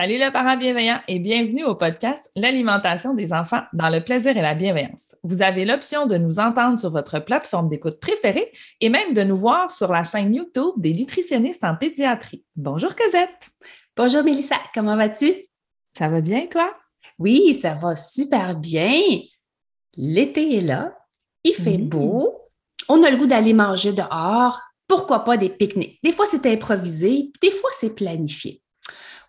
Salut le parent bienveillant et bienvenue au podcast L'alimentation des enfants dans le plaisir et la bienveillance. Vous avez l'option de nous entendre sur votre plateforme d'écoute préférée et même de nous voir sur la chaîne YouTube des nutritionnistes en pédiatrie. Bonjour Cosette. Bonjour Mélissa, comment vas-tu? Ça va bien toi? Oui, ça va super bien. L'été est là, il fait beau, on a le goût d'aller manger dehors, pourquoi pas des pique-niques? Des fois c'est improvisé, des fois c'est planifié.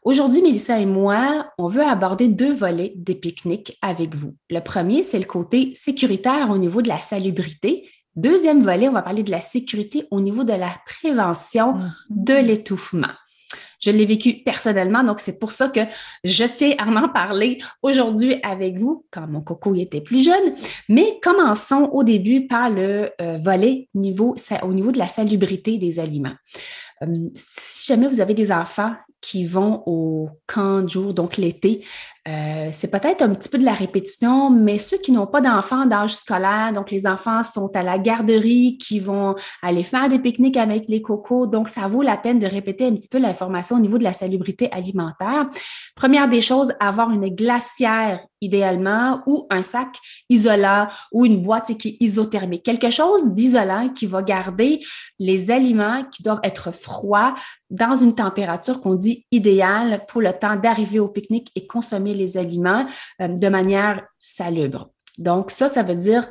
Aujourd'hui, Mélissa et moi, on veut aborder deux volets des pique-niques avec vous. Le premier, c'est le côté sécuritaire au niveau de la salubrité. Deuxième volet, on va parler de la sécurité au niveau de la prévention mm-hmm. de l'étouffement. Je l'ai vécu personnellement, donc c'est pour ça que je tiens à en parler aujourd'hui avec vous quand mon coco était plus jeune. Mais commençons au début par le euh, volet niveau, au niveau de la salubrité des aliments. Euh, si jamais vous avez des enfants qui vont au camp de jour, donc l'été, euh, c'est peut-être un petit peu de la répétition, mais ceux qui n'ont pas d'enfants d'âge scolaire, donc les enfants sont à la garderie, qui vont aller faire des pique-niques avec les cocos, donc ça vaut la peine de répéter un petit peu l'information au niveau de la salubrité alimentaire. Première des choses, avoir une glacière idéalement ou un sac isolant ou une boîte qui est isothermique. Quelque chose d'isolant qui va garder les aliments qui doivent être froids dans une température qu'on dit idéale pour le temps d'arriver au pique-nique et consommer les aliments euh, de manière salubre. Donc ça, ça veut dire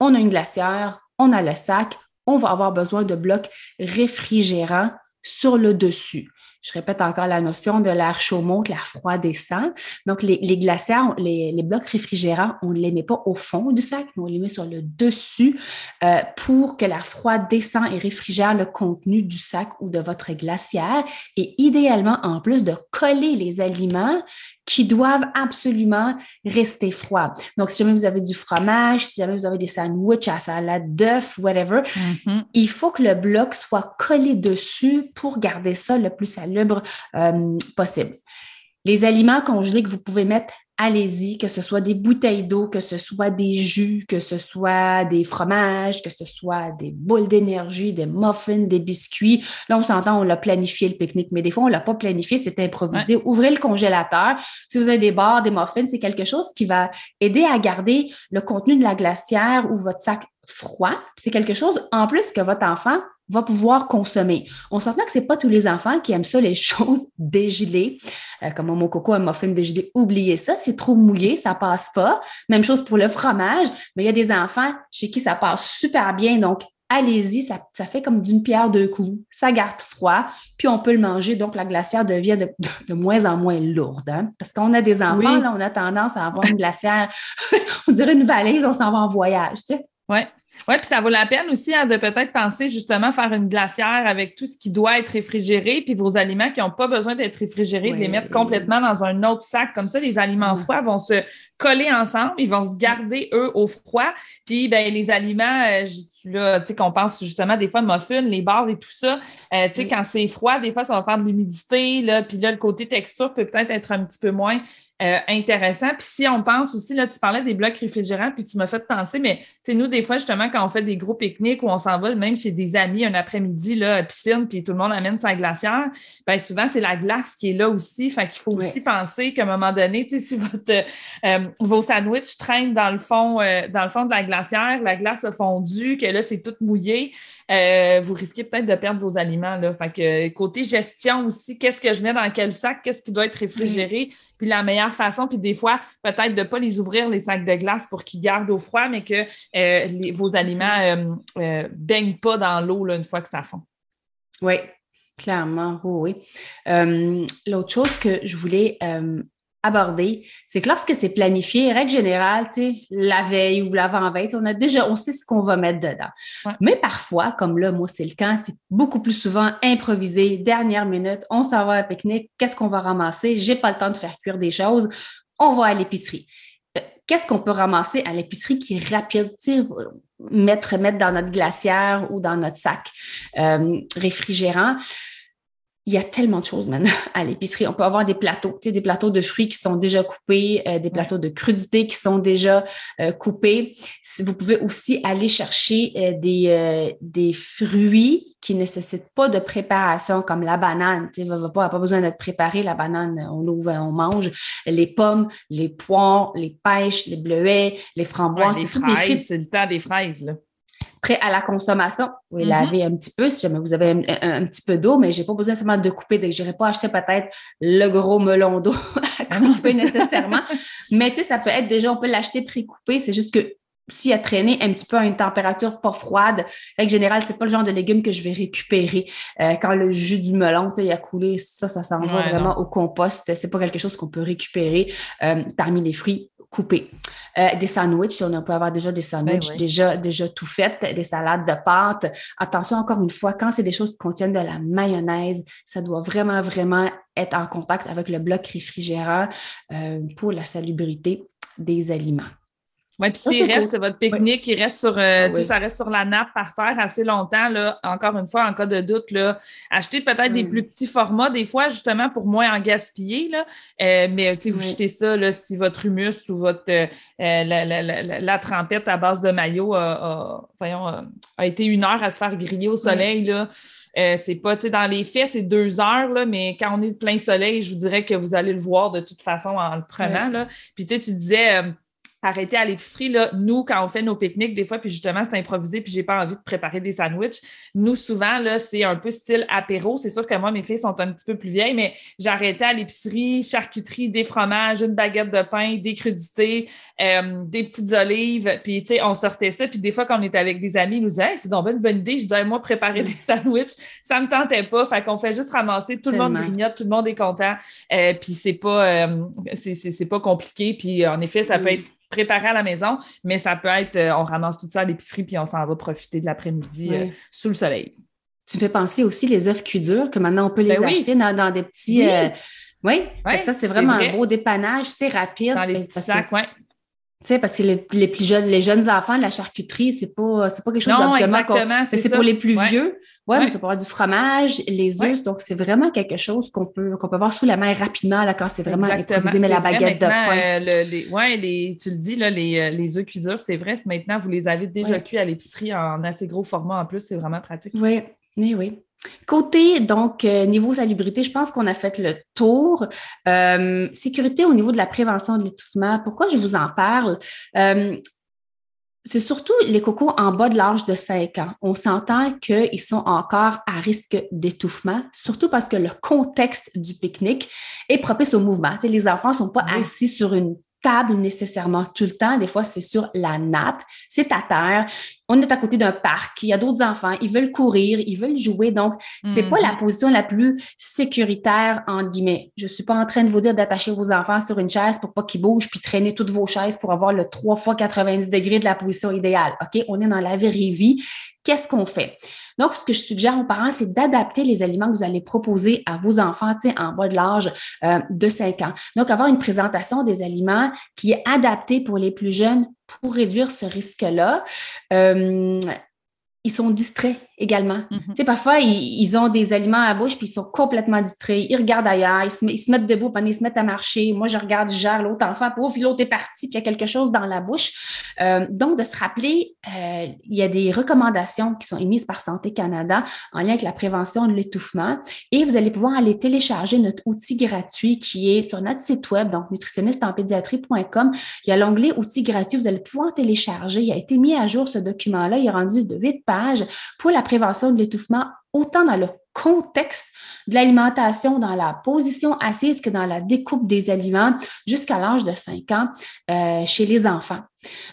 on a une glacière, on a le sac, on va avoir besoin de blocs réfrigérants sur le dessus. Je répète encore la notion de l'air chaud monte, l'air froid descend. Donc, les, glacières, les, blocs réfrigérants, on ne les met pas au fond du sac, mais on les met sur le dessus euh, pour que l'air froid descend et réfrigère le contenu du sac ou de votre glacière. Et idéalement, en plus de coller les aliments qui doivent absolument rester froids. Donc, si jamais vous avez du fromage, si jamais vous avez des sandwichs à salade d'œufs, whatever, mm-hmm. il faut que le bloc soit collé dessus pour garder ça le plus salubre euh, possible. Les aliments congelés que vous pouvez mettre allez-y, que ce soit des bouteilles d'eau, que ce soit des jus, que ce soit des fromages, que ce soit des boules d'énergie, des muffins, des biscuits. Là, on s'entend, on l'a planifié le pique-nique, mais des fois, on ne l'a pas planifié, c'est improvisé. Ouvrez le congélateur. Si vous avez des barres, des muffins, c'est quelque chose qui va aider à garder le contenu de la glacière ou votre sac froid. C'est quelque chose en plus que votre enfant va pouvoir consommer. On s'entend que ce n'est pas tous les enfants qui aiment ça, les choses dégelées. Euh, comme mon coco, un muffin dégelé, oubliez ça, c'est trop mouillé, ça passe pas. Même chose pour le fromage, mais il y a des enfants chez qui ça passe super bien. Donc, allez-y, ça, fait comme d'une pierre deux coups. Ça garde froid, puis on peut le manger. Donc, la glacière devient de, moins en moins lourde. Hein. Parce qu'on a des enfants, là, on a tendance à avoir une glacière, on dirait une valise, on s'en va en voyage. Tu sais? Oui. Oui, puis ça vaut la peine aussi hein, de peut-être penser justement faire une glacière avec tout ce qui doit être réfrigéré, puis vos aliments qui n'ont pas besoin d'être réfrigérés, de les mettre complètement dans un autre sac. Comme ça, les aliments froids vont se coller ensemble, ils vont se garder, eux, au froid. Puis ben, les aliments, euh, là, tu sais, qu'on pense justement des fois de muffins, les barres et tout ça, euh, tu sais, quand c'est froid, des fois, ça va faire de l'humidité, là, puis là, le côté texture peut peut-être être un petit peu moins euh, intéressant. Puis si on pense aussi, là, tu parlais des blocs réfrigérants, puis tu m'as fait penser, mais c'est nous, des fois, justement, quand on fait des gros pique-niques où on s'en va, même chez des amis un après-midi, là, à piscine, puis tout le monde amène sa glacière, bien souvent, c'est la glace qui est là aussi. Fait qu'il faut aussi penser qu'à un moment donné, tu sais, si votre, euh, vos sandwichs traînent dans le fond, euh, dans le fond de la glacière, la glace a fondu, que là, c'est tout mouillé, vous risquez peut-être de perdre vos aliments, là. Fait que côté gestion aussi, qu'est-ce que je mets dans quel sac, qu'est-ce qui doit être réfrigéré, puis la meilleure façon, puis des fois, peut-être de ne pas les ouvrir, les sacs de glace, pour qu'ils gardent au froid, mais que euh, vos aliments ne euh, euh, baignent pas dans l'eau une fois que ça fond. Oui, clairement, oui. L'autre chose que je voulais aborder, c'est que lorsque c'est planifié, règle générale, la veille ou l'avant-veille, on a déjà, on sait ce qu'on va mettre dedans. Mais parfois, comme là, moi, c'est le cas, c'est beaucoup plus souvent improvisé, dernière minute, on s'en va à un pique-nique, qu'est-ce qu'on va ramasser? J'ai pas le temps de faire cuire des choses, on va à l'épicerie. Euh, qu'est-ce qu'on peut ramasser à l'épicerie qui est rapide, mettre, mettre dans notre glacière ou dans notre sac euh, réfrigérant? Il y a tellement de choses maintenant à l'épicerie. On peut avoir des plateaux, des plateaux de fruits qui sont déjà coupés, euh, des plateaux de crudités qui sont déjà euh, coupés. Vous pouvez aussi aller chercher euh, des, des fruits qui ne nécessitent pas de préparation, comme la banane. Tu n'a pas, pas besoin d'être préparée. La banane, on l'ouvre, on mange. Les pommes, les poires, les pêches, les bleuets, les framboises. c'est le temps des fraises. Là prêt à la consommation. Vous pouvez mm-hmm. laver un petit peu si jamais vous avez un, petit peu d'eau, mais je n'ai pas besoin seulement de couper. Donc, je n'irai pas acheter peut-être le gros melon d'eau à ah couper nécessairement. mais tu sais, ça peut être déjà, on peut l'acheter pré-coupé. C'est juste que s'il a traîné un petit peu à une température pas froide, en général, c'est pas le genre de légumes que je vais récupérer. Euh, quand le jus du melon il a coulé, ça, ça s'en va vraiment au compost. C'est pas quelque chose qu'on peut récupérer euh, parmi les fruits coupés. Euh, des sandwichs, on peut avoir déjà des ben sandwichs déjà, déjà tout faits, des salades de pâtes. Attention, encore une fois, quand c'est des choses qui contiennent de la mayonnaise, ça doit vraiment, vraiment être en contact avec le bloc réfrigérant pour la salubrité des aliments. Oui, puis s'il reste votre pique-nique, il reste sur, euh, ah ça reste sur la nappe par terre assez longtemps, là, encore une fois, en cas de doute, là, achetez peut-être des hmm. plus petits formats, des fois, justement, pour moins en gaspiller, là, euh, mais vous jetez ça là, si votre humus ou votre euh, la, la, la, trempette à base de maillot a, voyons, a été une heure à se faire griller au soleil, là. c'est pas, tu sais, dans les faits, c'est deux heures, là, mais quand on est de plein soleil, je vous dirais que vous allez le voir de toute façon en le prenant. Là. Puis tu sais, tu disais arrêter à l'épicerie, là, nous, quand on fait nos pique-niques, des fois, puis justement, c'est improvisé, puis j'ai pas envie de préparer des sandwichs. Nous, souvent, là, c'est un peu style apéro. C'est sûr que moi, mes filles sont un petit peu plus vieilles, mais j'arrêtais à l'épicerie, charcuterie, des fromages, une baguette de pain, des crudités, euh, des petites olives, puis, tu sais, on sortait ça. Puis des fois, quand on était avec des amis, ils nous disaient, c'est donc une bonne idée. Je disais, moi, préparer des sandwichs, ça me tentait pas. Fait qu'on fait juste ramasser, tout le monde grignote, tout le monde est content. Euh, puis c'est pas, euh, c'est pas compliqué. Puis en effet, ça peut être préparer à la maison, mais ça peut être, euh, on ramasse tout ça à l'épicerie puis on s'en va profiter de l'après-midi euh, sous le soleil. Tu me fais penser aussi les œufs cuits durs, que maintenant on peut les ben acheter dans, des petits. Oui, euh, ça c'est vraiment un beau dépannage, c'est rapide. Dans les petits sacs, oui. Tu sais, parce que les, plus jeunes, les jeunes enfants, la charcuterie, c'est pas, pas quelque chose d'optimal. C'est pour les plus vieux. Oui, mais tu peux avoir du fromage, les œufs. Donc, c'est vraiment quelque chose qu'on peut, qu'on peut avoir sous la main rapidement là, quand c'est vraiment improvisé, mais la baguette de pain. Euh, oui, tu le dis, là, les, euh, les œufs cuits durs, c'est vrai. Maintenant, vous les avez déjà cuits à l'épicerie en assez gros format en plus. C'est vraiment pratique. Oui, oui, oui. Côté, donc, euh, niveau salubrité, je pense qu'on a fait le tour. Euh, sécurité au niveau de la prévention de l'étouffement, pourquoi je vous en parle? Euh, c'est surtout les cocos en bas de l'âge de 5 ans. On s'entend qu'ils sont encore à risque d'étouffement, surtout parce que le contexte du pique-nique est propice au mouvement. les enfants ne sont pas assis sur une table nécessairement tout le temps. Des fois, c'est sur la nappe, c'est à terre. On est à côté d'un parc, il y a d'autres enfants, ils veulent courir, ils veulent jouer. Donc, c'est n'est pas la mm-hmm. position la plus sécuritaire, entre guillemets. Je suis pas en train de vous dire d'attacher vos enfants sur une chaise pour pas qu'ils bougent puis traîner toutes vos chaises pour avoir le 3 fois 90 degrés de la position idéale. OK? On est dans la vraie vie. Qu'est-ce qu'on fait? Donc, ce que je suggère aux parents, c'est d'adapter les aliments que vous allez proposer à vos enfants en bas de l'âge euh, de 5 ans. Donc, avoir une présentation des aliments qui est adaptée pour les plus jeunes pour réduire ce risque-là. Euh, ils sont distraits également. Mhm. Tu sais, parfois, ils, ont des aliments à la bouche, puis ils sont complètement distraits. Ils regardent ailleurs, ils se, mettent debout, puis ils se mettent à marcher. Moi, je regarde, je gère l'autre enfant, puis l'autre est parti, puis il y a quelque chose dans la bouche. Euh, donc, de se rappeler, euh, il y a des recommandations qui sont émises par Santé Canada en lien avec la prévention de l'étouffement. Et vous allez pouvoir aller télécharger notre outil gratuit qui est sur notre site web, donc nutritionnisteempédiatrie.com. Il y a l'onglet outils gratuits, vous allez pouvoir télécharger. Il a été mis à jour ce document-là, il est rendu de huit pages pour la prévention de l'étouffement, autant dans le contexte de l'alimentation, dans la position assise que dans la découpe des aliments jusqu'à l'âge de 5 ans euh, chez les enfants.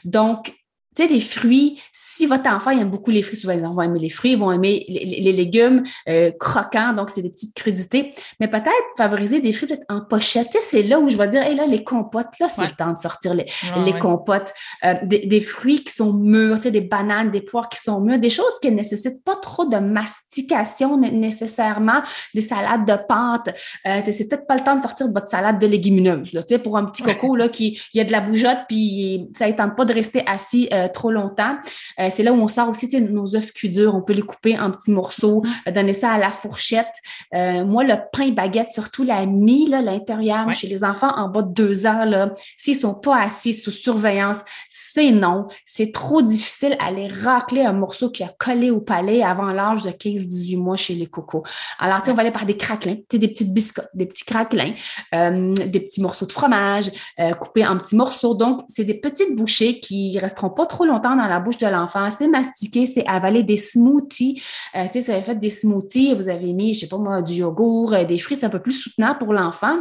Donc, tu sais, des fruits, si votre enfant aime beaucoup les fruits, souvent ils vont aimer les fruits, ils vont aimer les, légumes euh, croquants, donc c'est des petites crudités, mais peut-être favoriser des fruits peut-être en pochette. c'est là où je vais dire, hé là, les compotes, là, c'est le temps de sortir les, les compotes. Euh, des, fruits qui sont mûrs, tu sais, des bananes, des poires qui sont mûres, des choses qui ne nécessitent pas trop de mastication nécessairement, des salades de pâte. Euh, c'est peut-être pas le temps de sortir de votre salade de légumineuses, tu sais, pour un petit coco, là, qui, il y a de la bougeotte, puis ça ne tente pas de rester assis euh, trop longtemps. Euh, c'est là où on sort aussi nos œufs cuits durs. On peut les couper en petits morceaux, mm-hmm. donner ça à la fourchette. Euh, moi, le pain baguette, surtout la mie, l'intérieur, chez les enfants en bas de deux ans, s'ils ne sont pas assis sous surveillance, c'est non. C'est trop difficile à les racler un morceau qui a collé au palais avant l'âge de 15-18 mois chez les cocos. Alors, on va aller par des craquelins, des petites biscottes, des petits craquelins, des petits morceaux de fromage, coupés en petits morceaux. Donc, c'est des petites bouchées qui resteront pas trop trop longtemps dans la bouche de l'enfant. C'est mastiquer, c'est avaler des smoothies. Euh, tu sais, vous avez fait des smoothies, vous avez mis, je sais pas moi, du yogourt, euh, des fruits, c'est un peu plus soutenant pour l'enfant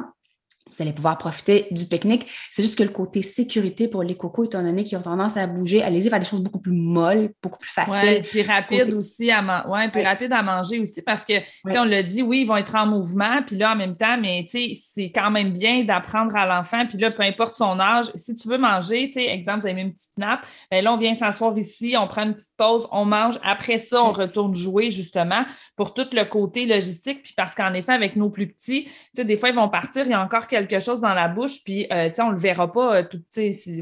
vous allez pouvoir profiter du pique-nique. C'est juste que le côté sécurité pour les cocos, étant donné qu'ils ont tendance à bouger, allez-y faire des choses beaucoup plus molles, beaucoup plus faciles. Oui, puis rapide aussi à ouais, puis rapide à manger aussi parce que, sais, on l'a dit, oui, ils vont être en mouvement, puis là, en même temps, mais c'est quand même bien d'apprendre à l'enfant, puis là, peu importe son âge, si tu veux manger, tu sais, exemple, vous avez mis une petite nappe, bien là, on vient s'asseoir ici, on prend une petite pause, on mange, après ça, on retourne jouer, justement, pour tout le côté logistique, puis parce qu'en effet, avec nos plus petits, tu sais, des fois, ils vont partir, il y a encore quelques quelque chose dans la bouche, puis euh, on ne le verra pas, euh, tout,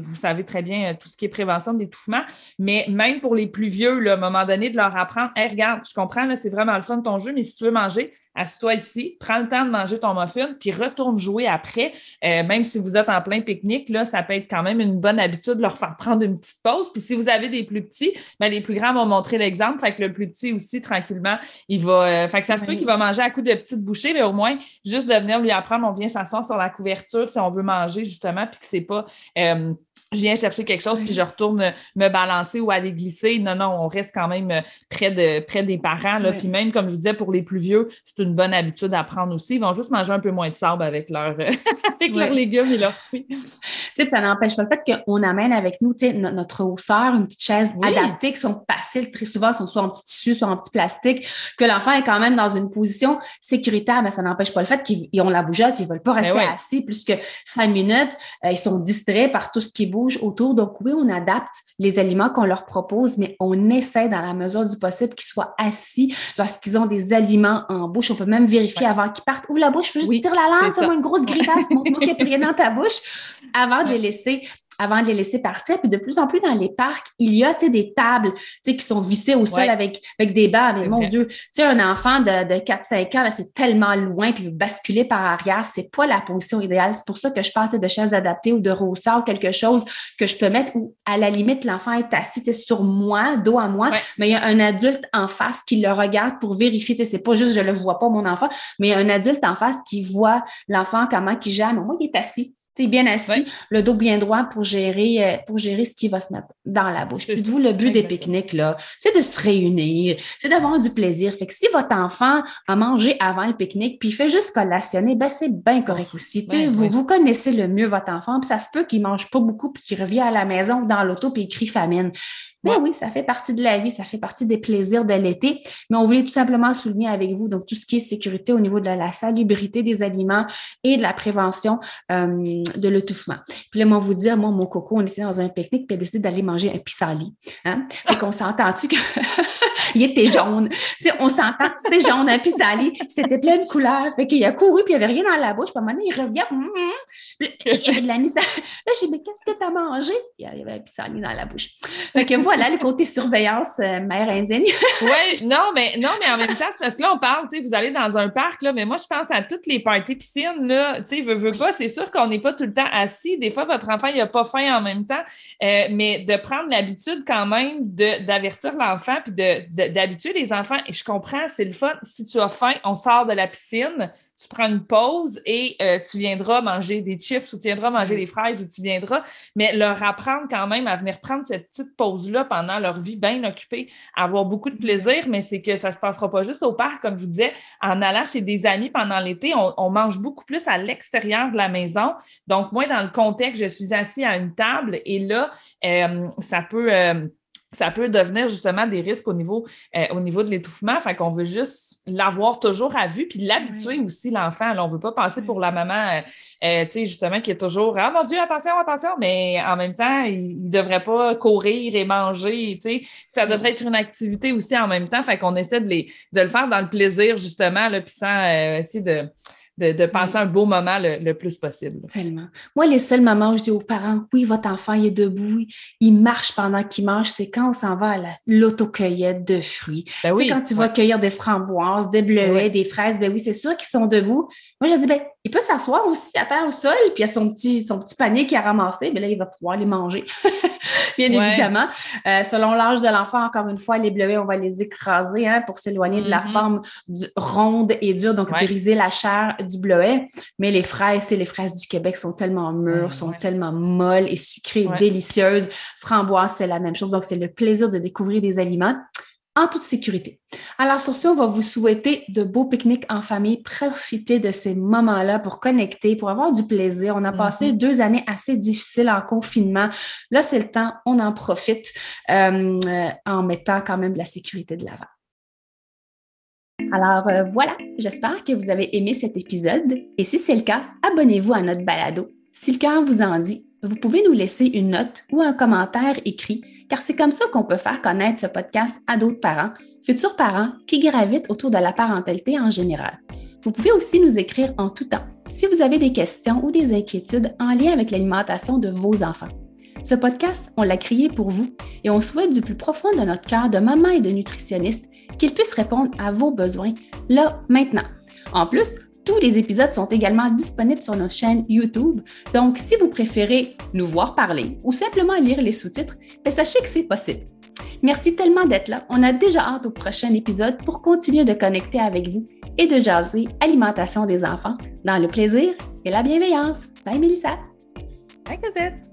vous savez très bien euh, tout ce qui est prévention d'étouffement, mais même pour les plus vieux, là, à un moment donné, de leur apprendre, hey, regarde, je comprends, c'est vraiment le fun de ton jeu, mais si tu veux manger, Assieds-toi ici, prends le temps de manger ton muffin, puis retourne jouer après. Euh, même si vous êtes en plein pique-nique, là, ça peut être quand même une bonne habitude de leur faire prendre une petite pause. Puis si vous avez des plus petits, ben, les plus grands vont montrer l'exemple. Fait que le plus petit aussi, tranquillement, il va. Euh, fait que ça se peut qu'il va manger à coup de petites bouchées, mais au moins, juste de venir lui apprendre, on vient s'asseoir sur la couverture si on veut manger, justement, puis que c'est pas. Euh, je viens chercher quelque chose, puis je retourne me balancer ou aller glisser. Non, non, on reste quand même près, de, près des parents. Là. Puis même, comme je vous disais, pour les plus vieux, c'est une bonne habitude à prendre aussi. Ils vont juste manger un peu moins de sable avec, leur, avec leurs légumes et leurs fruits. ça n'empêche pas le fait qu'on amène avec nous notre hausseur, une petite chaise adaptée qui sont faciles très souvent, sont soit en petit tissu, soit en petit plastique, que l'enfant est quand même dans une position sécuritaire, mais ça n'empêche pas le fait qu'ils ont la bougeotte, ils ne veulent pas ben rester assis plus que cinq minutes. Euh, ils sont distraits par tout ce qui bouge autour. Donc, oui, on adapte les aliments qu'on leur propose, mais on essaie dans la mesure du possible qu'ils soient assis lorsqu'ils ont des aliments en bouche. On peut même vérifier avant qu'ils partent. Ouvre la bouche, je peux juste tirer la langue, fais-moi une grosse grimace, montre-moi qu'il n'y a rien dans ta bouche avant de les laisser avant de les laisser partir. Puis de plus en plus dans les parcs, il y a des tables qui sont vissées au sol avec, avec des barres. Mais mon Dieu, un enfant de, de 4-5 ans, c'est tellement loin, puis basculer par arrière, c'est pas la position idéale. C'est pour ça que je parle de chaises adaptées ou de ressort, quelque chose que je peux mettre où, à la limite, l'enfant est assis sur moi, dos à moi, mais il y a un adulte en face qui le regarde pour vérifier. C'est pas juste je le vois pas, mon enfant, mais il y a un adulte en face qui voit l'enfant, comment il gère. Mais moi, il est assis es bien assis, le dos bien droit pour gérer, euh, pour gérer ce qui va se mettre dans la bouche. Dites-vous, le but des pique-niques, là, c'est de se réunir, c'est d'avoir du plaisir. Fait que si votre enfant a mangé avant le pique-nique, puis il fait juste collationner, ben c'est bien correct aussi. vous, vous connaissez le mieux votre enfant, puis ça se peut qu'il mange pas beaucoup, puis qu'il revient à la maison dans l'auto, puis il crie famine. Mais oui, ça fait partie de la vie, ça fait partie des plaisirs de l'été. Mais on voulait tout simplement souligner avec vous donc tout ce qui est sécurité au niveau de la salubrité des aliments et de la prévention. Euh, de l'étouffement. Puis là, moi, vous dire, moi, mon coco, on était dans un pique-nique, puis elle a décidé d'aller manger un pissenlit. Hein? Fait qu'on s'entend-tu que. il était jaune? Tu sais, on s'entend, c'était jaune, un pissenlit, c'était plein de couleurs. Fait qu'il a couru, puis il n'y avait rien dans la bouche. Puis à un moment il revient. Hum, hum. il y avait de la mise. Là, j'ai dit, mais qu'est-ce que tu as mangé? Il y avait un pissenlit dans la bouche. Fait que voilà, le côté surveillance euh, mère indienne. oui, non, mais non, mais en même temps, c'est parce que là, on parle, vous allez dans un parc, là, mais moi, je pense à toutes les parties piscines, là, tu veux, veux pas, c'est sûr qu'on n'est pas tout le temps assis. Des fois, votre enfant, il n'a pas faim en même temps, euh, mais de prendre l'habitude quand même d'avertir l'enfant puis d'habituer les enfants. Et je comprends, c'est le fun. Si tu as faim, on sort de la piscine, tu prends une pause et euh, tu viendras manger des chips ou tu viendras manger des fraises ou tu viendras, mais leur apprendre quand même à venir prendre cette petite pause-là pendant leur vie bien occupée, avoir beaucoup de plaisir, mais c'est que ça ne se passera pas juste au parc, comme je vous disais, en allant chez des amis pendant l'été, on, mange beaucoup plus à l'extérieur de la maison. Donc, moi, dans le contexte, je suis assis à une table et là, euh, ça peut... Euh, ça peut devenir justement des risques au niveau, euh, au niveau de l'étouffement. Fait qu'on veut juste l'avoir toujours à vue, puis l'habituer aussi, l'enfant. on ne veut pas passer pour la maman, euh, euh, tu sais, justement, qui est toujours Ah mon Dieu, attention, attention, mais en même temps, il ne devrait pas courir et manger. Tu sais, ça devrait être une activité aussi en même temps. Fait qu'on essaie de, les, de le faire dans le plaisir, justement, là, puis sans essayer de de, passer un beau moment le, plus possible. Tellement. Moi, les seuls moments où je dis aux parents, oui, votre enfant il est debout, il marche pendant qu'il mange, c'est quand on s'en va à l'autocueillette de fruits. Ben oui, quand tu vas cueillir des framboises, des bleuets, des fraises, ben oui, c'est sûr qu'ils sont debout. Moi, je dis, ben, il peut s'asseoir aussi à terre au sol, puis il y a son petit, son petit panier qu'il a ramassé, mais ben là, il va pouvoir les manger. Bien évidemment. Euh, selon l'âge de l'enfant, encore une fois, les bleuets, on va les écraser hein, pour s'éloigner de la mm-hmm. forme ronde et dure, donc briser la chair du bleuet. Mais les fraises, les fraises du Québec sont tellement mûres, sont tellement molles et sucrées, délicieuses. Framboise, c'est la même chose. Donc, c'est le plaisir de découvrir des aliments en toute sécurité. Alors sur ce, on va vous souhaiter de beaux pique-niques en famille. Profitez de ces moments-là pour connecter, pour avoir du plaisir. On a passé mm-hmm. deux années assez difficiles en confinement. Là, c'est le temps, on en profite euh, en mettant quand même de la sécurité de l'avant. Alors euh, voilà, j'espère que vous avez aimé cet épisode et si c'est le cas, abonnez-vous à notre balado. Si le cœur vous en dit, vous pouvez nous laisser une note ou un commentaire écrit, car c'est comme ça qu'on peut faire connaître ce podcast à d'autres parents, futurs parents qui gravitent autour de la parentalité en général. Vous pouvez aussi nous écrire en tout temps si vous avez des questions ou des inquiétudes en lien avec l'alimentation de vos enfants. Ce podcast, on l'a créé pour vous et on souhaite du plus profond de notre cœur de maman et de nutritionniste qu'il puisse répondre à vos besoins là, maintenant. En plus, tous les épisodes sont également disponibles sur nos chaînes YouTube. Donc, si vous préférez nous voir parler ou simplement lire les sous-titres, ben, sachez que c'est possible. Merci tellement d'être là. On a déjà hâte au prochain épisode pour continuer de connecter avec vous et de jaser alimentation des enfants dans le plaisir et la bienveillance. Bye Mélissa. Bye Cosette.